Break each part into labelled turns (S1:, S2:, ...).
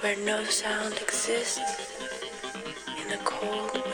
S1: Where no sound exists. In the cold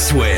S2: in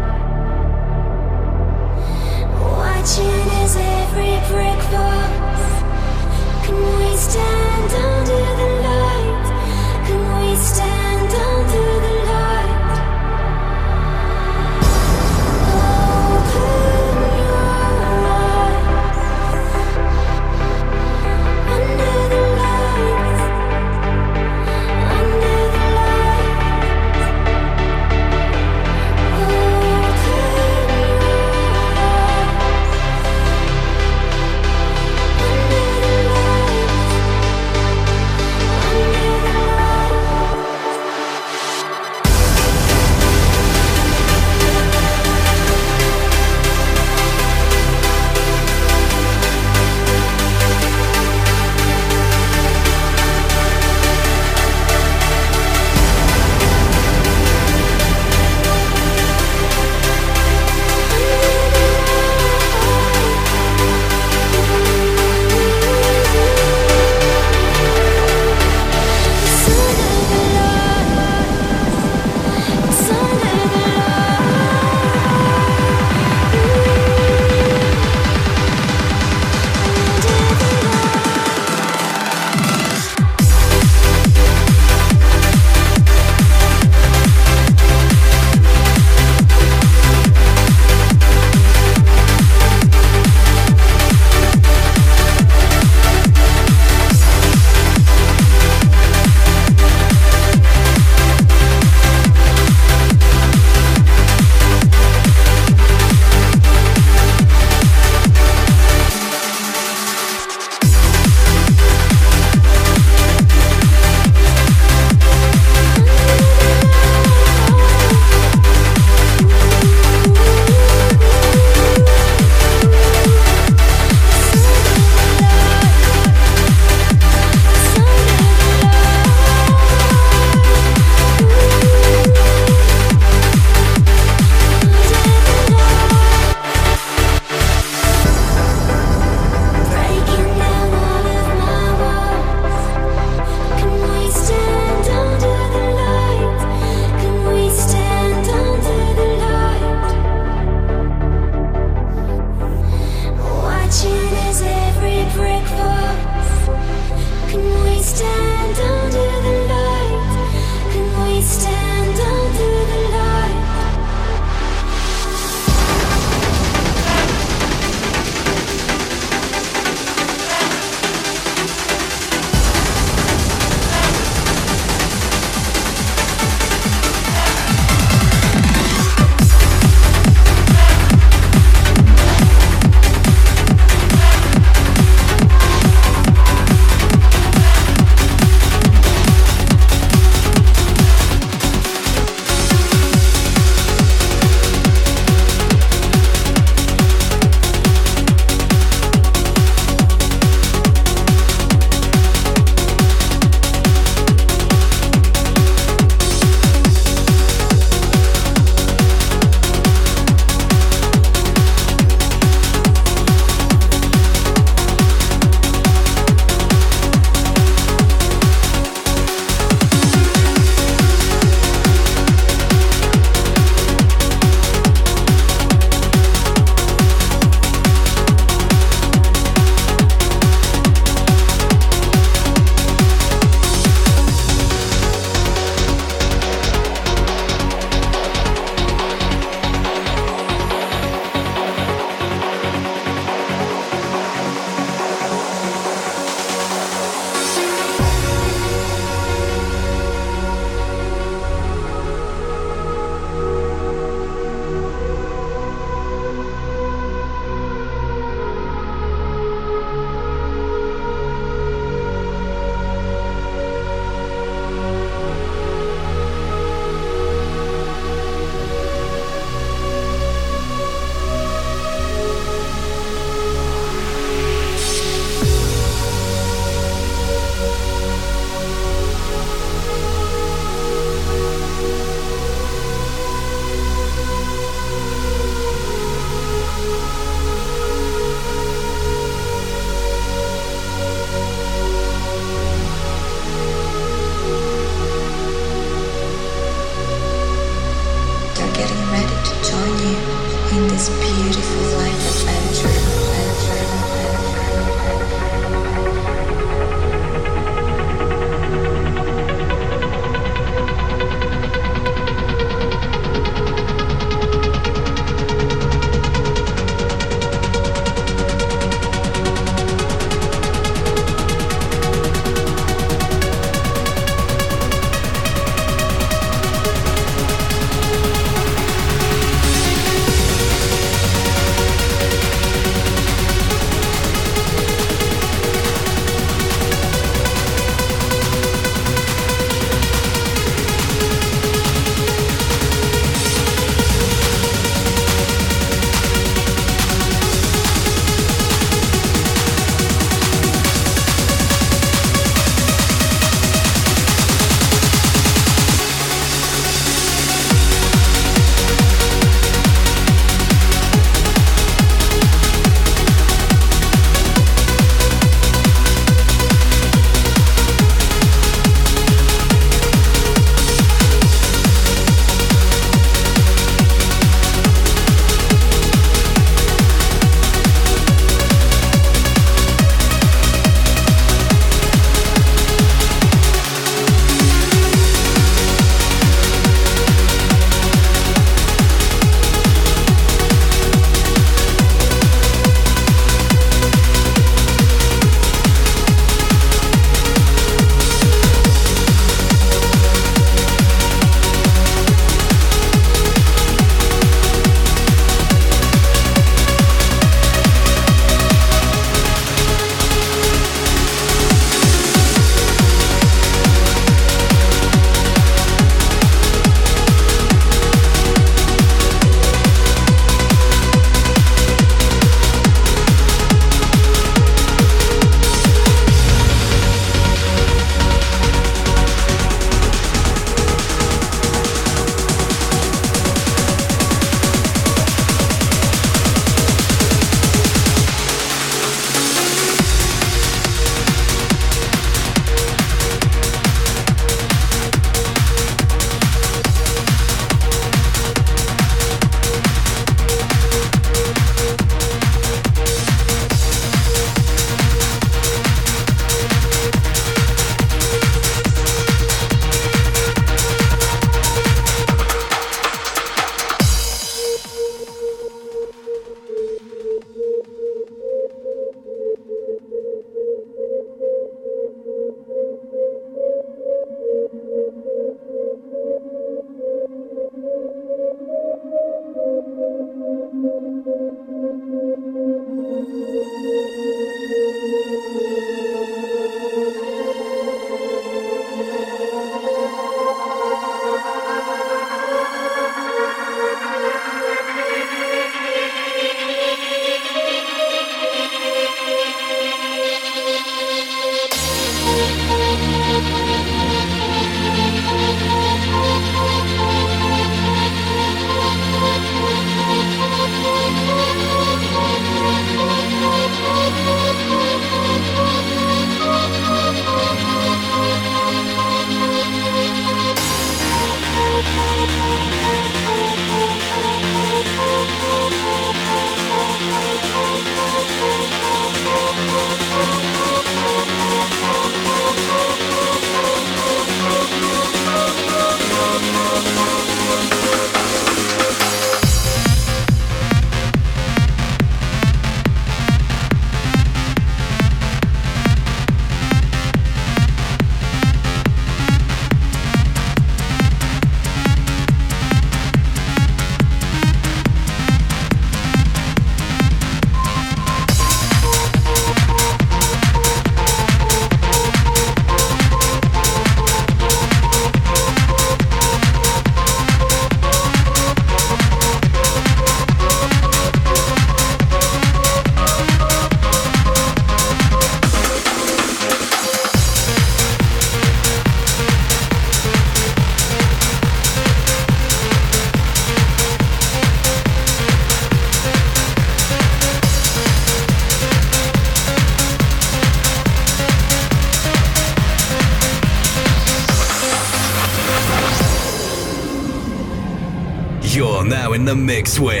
S2: the mix with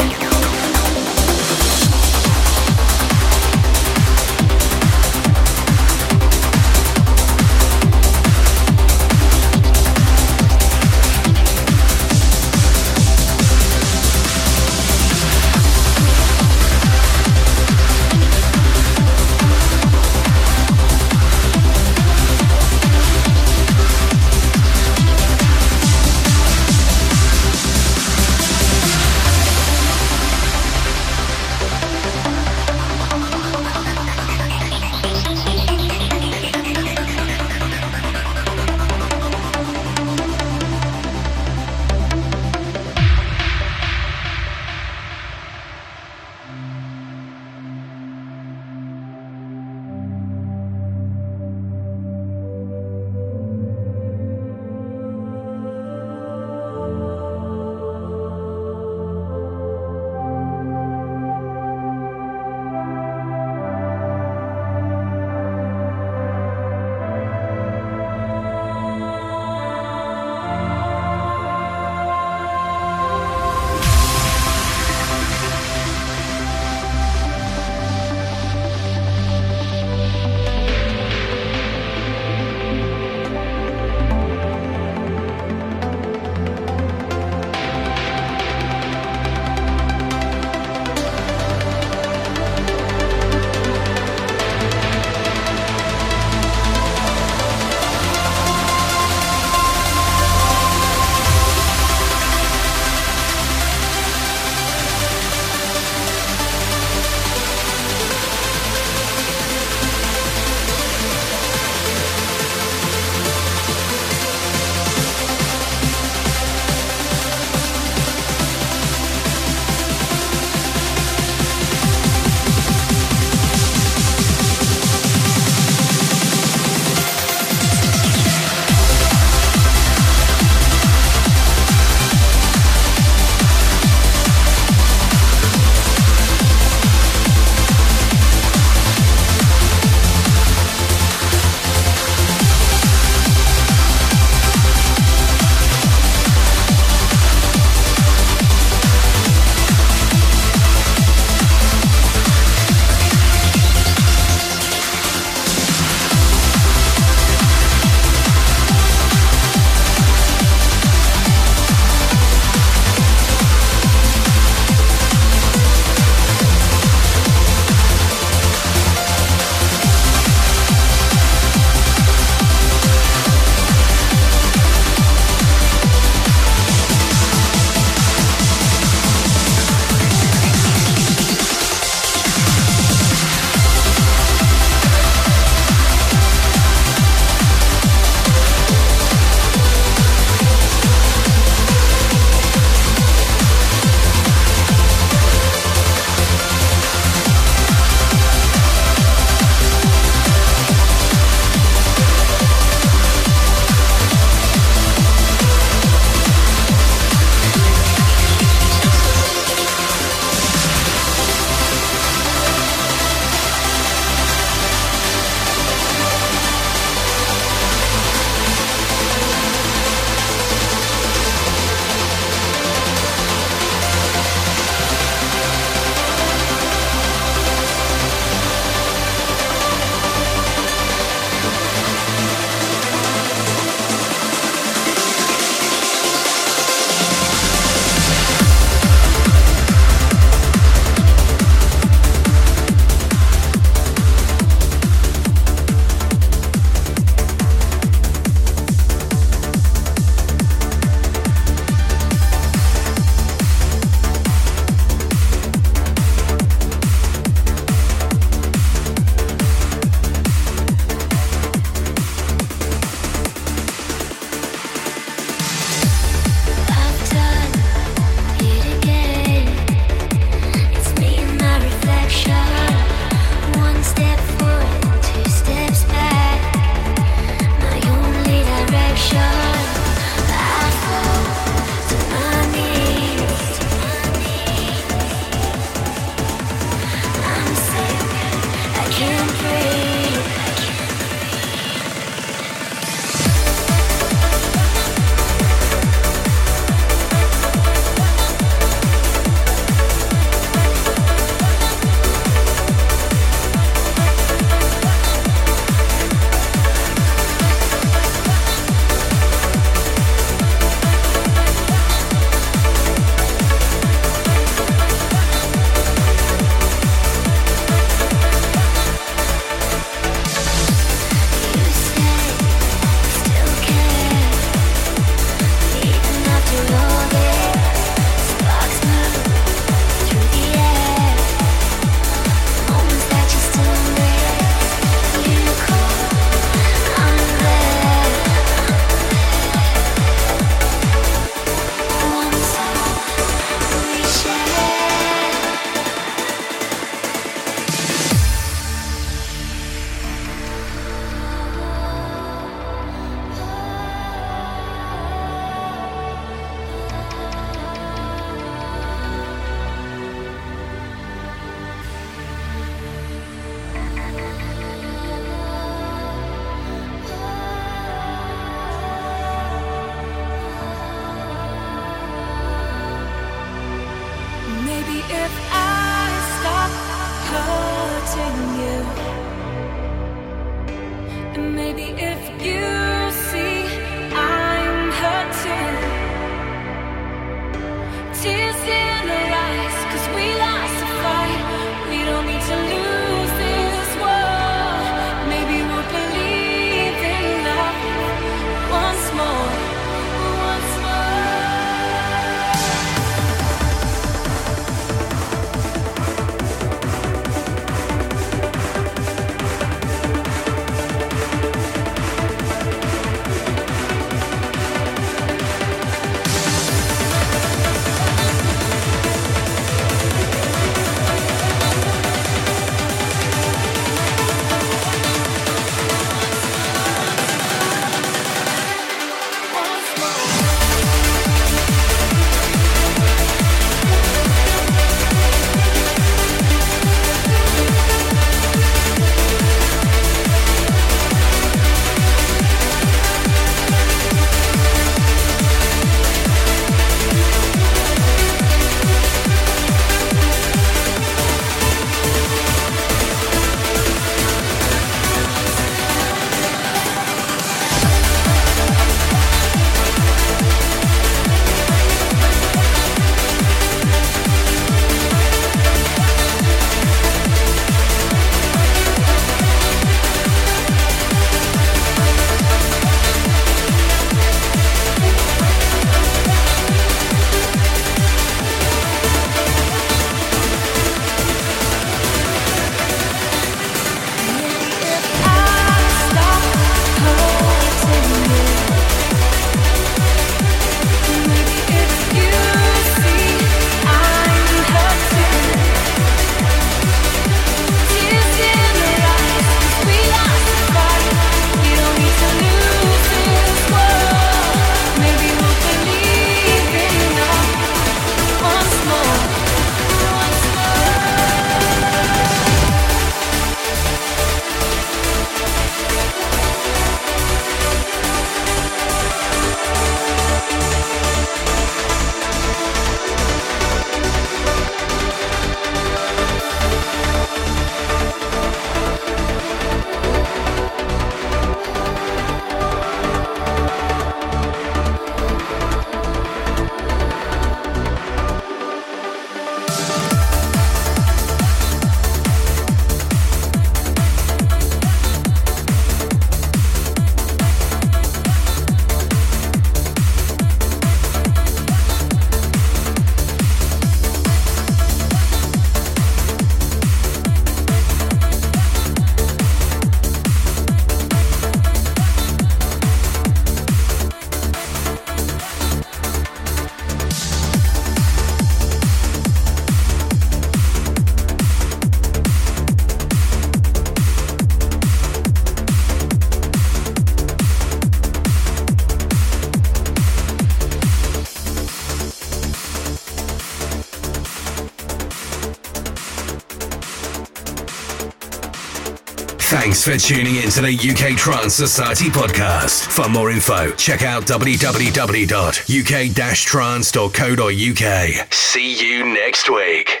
S2: Thanks for tuning in to the UK Trance Society podcast. For more info, check out www.uk-trance.co.uk. See you next week.